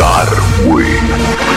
Darwin.